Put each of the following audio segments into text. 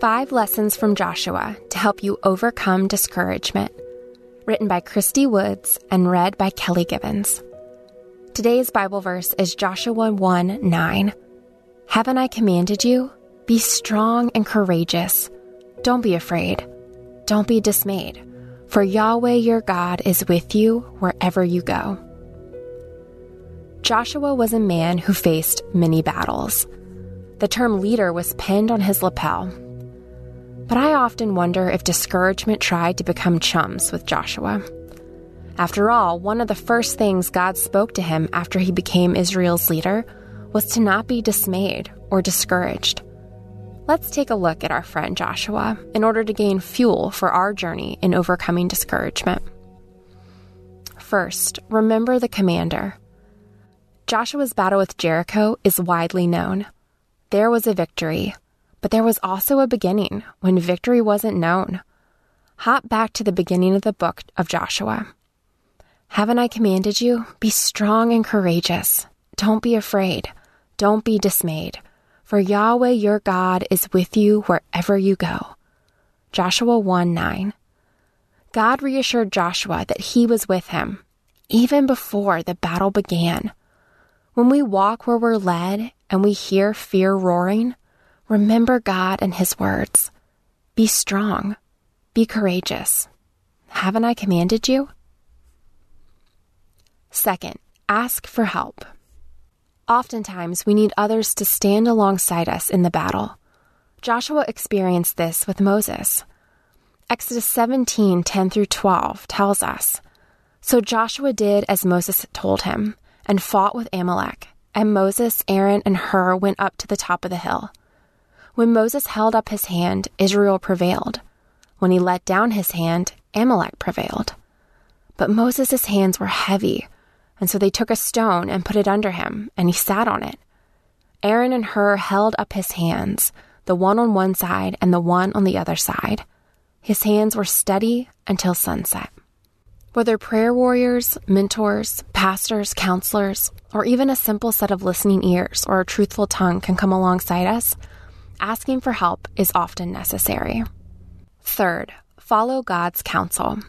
Five Lessons from Joshua to Help You Overcome Discouragement, written by Christy Woods and read by Kelly Givens. Today's Bible verse is Joshua 1 9. Haven't I commanded you? Be strong and courageous. Don't be afraid. Don't be dismayed, for Yahweh your God is with you wherever you go. Joshua was a man who faced many battles. The term leader was pinned on his lapel. But I often wonder if discouragement tried to become chums with Joshua. After all, one of the first things God spoke to him after he became Israel's leader was to not be dismayed or discouraged. Let's take a look at our friend Joshua in order to gain fuel for our journey in overcoming discouragement. First, remember the commander. Joshua's battle with Jericho is widely known. There was a victory, but there was also a beginning when victory wasn't known. Hop back to the beginning of the book of Joshua. Haven't I commanded you? Be strong and courageous. Don't be afraid. Don't be dismayed for Yahweh your God is with you wherever you go. Joshua 1 9. God reassured Joshua that he was with him, even before the battle began. When we walk where we're led and we hear fear roaring, remember God and his words. Be strong. Be courageous. Haven't I commanded you? Second, ask for help. Oftentimes, we need others to stand alongside us in the battle. Joshua experienced this with Moses. Exodus 17 10 through 12 tells us So Joshua did as Moses told him, and fought with Amalek. And Moses, Aaron, and Hur went up to the top of the hill. When Moses held up his hand, Israel prevailed. When he let down his hand, Amalek prevailed. But Moses' hands were heavy and so they took a stone and put it under him, and he sat on it. Aaron and Hur held up his hands, the one on one side and the one on the other side. His hands were steady until sunset. Whether prayer warriors, mentors, pastors, counselors, or even a simple set of listening ears or a truthful tongue can come alongside us, asking for help is often necessary. Third, follow God's counsel.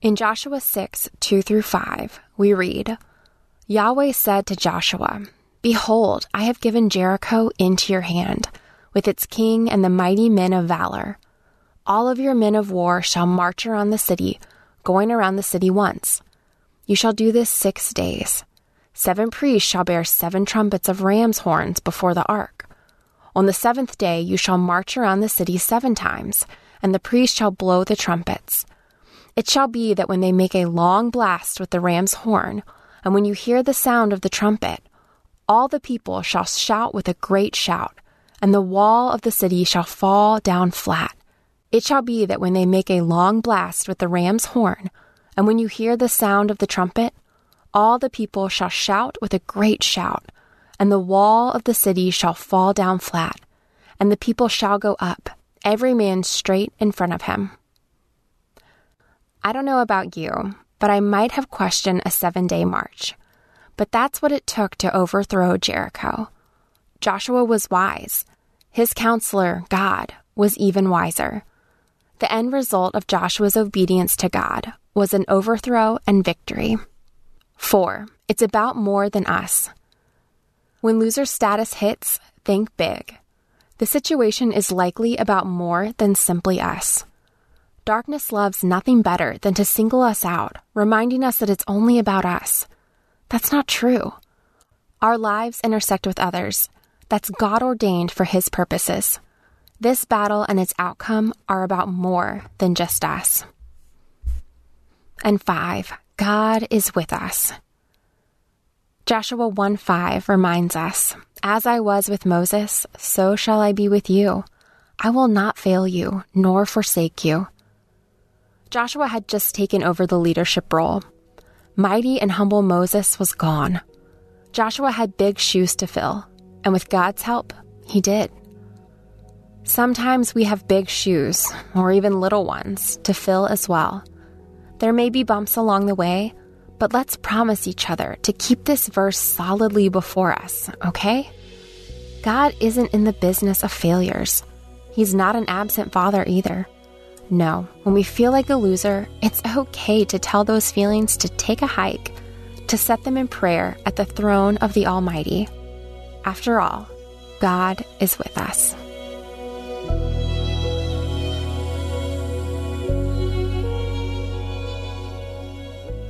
In Joshua 6 2 through 5, we read Yahweh said to Joshua, Behold, I have given Jericho into your hand, with its king and the mighty men of valor. All of your men of war shall march around the city, going around the city once. You shall do this six days. Seven priests shall bear seven trumpets of ram's horns before the ark. On the seventh day you shall march around the city seven times, and the priests shall blow the trumpets. It shall be that when they make a long blast with the ram's horn, and when you hear the sound of the trumpet, all the people shall shout with a great shout, and the wall of the city shall fall down flat. It shall be that when they make a long blast with the ram's horn, and when you hear the sound of the trumpet, all the people shall shout with a great shout, and the wall of the city shall fall down flat, and the people shall go up, every man straight in front of him. I don't know about you, but I might have questioned a seven day march. But that's what it took to overthrow Jericho. Joshua was wise. His counselor, God, was even wiser. The end result of Joshua's obedience to God was an overthrow and victory. 4. It's about more than us. When loser status hits, think big. The situation is likely about more than simply us. Darkness loves nothing better than to single us out, reminding us that it's only about us. That's not true. Our lives intersect with others. That's God ordained for His purposes. This battle and its outcome are about more than just us. And five, God is with us. Joshua 1 5 reminds us, As I was with Moses, so shall I be with you. I will not fail you, nor forsake you. Joshua had just taken over the leadership role. Mighty and humble Moses was gone. Joshua had big shoes to fill, and with God's help, he did. Sometimes we have big shoes, or even little ones, to fill as well. There may be bumps along the way, but let's promise each other to keep this verse solidly before us, okay? God isn't in the business of failures. He's not an absent father either. No, when we feel like a loser, it's okay to tell those feelings to take a hike, to set them in prayer at the throne of the Almighty. After all, God is with us.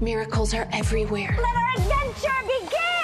Miracles are everywhere. Let our adventure!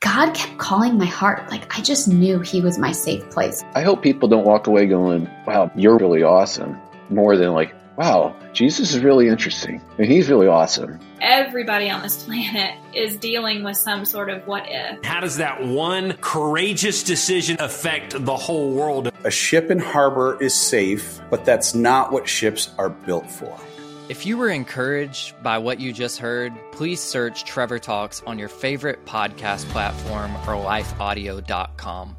God kept calling my heart. Like I just knew He was my safe place. I hope people don't walk away going, wow, you're really awesome, more than like, wow, Jesus is really interesting and he's really awesome. Everybody on this planet is dealing with some sort of what if. How does that one courageous decision affect the whole world? A ship in harbor is safe, but that's not what ships are built for. If you were encouraged by what you just heard, please search Trevor Talks on your favorite podcast platform or lifeaudio.com.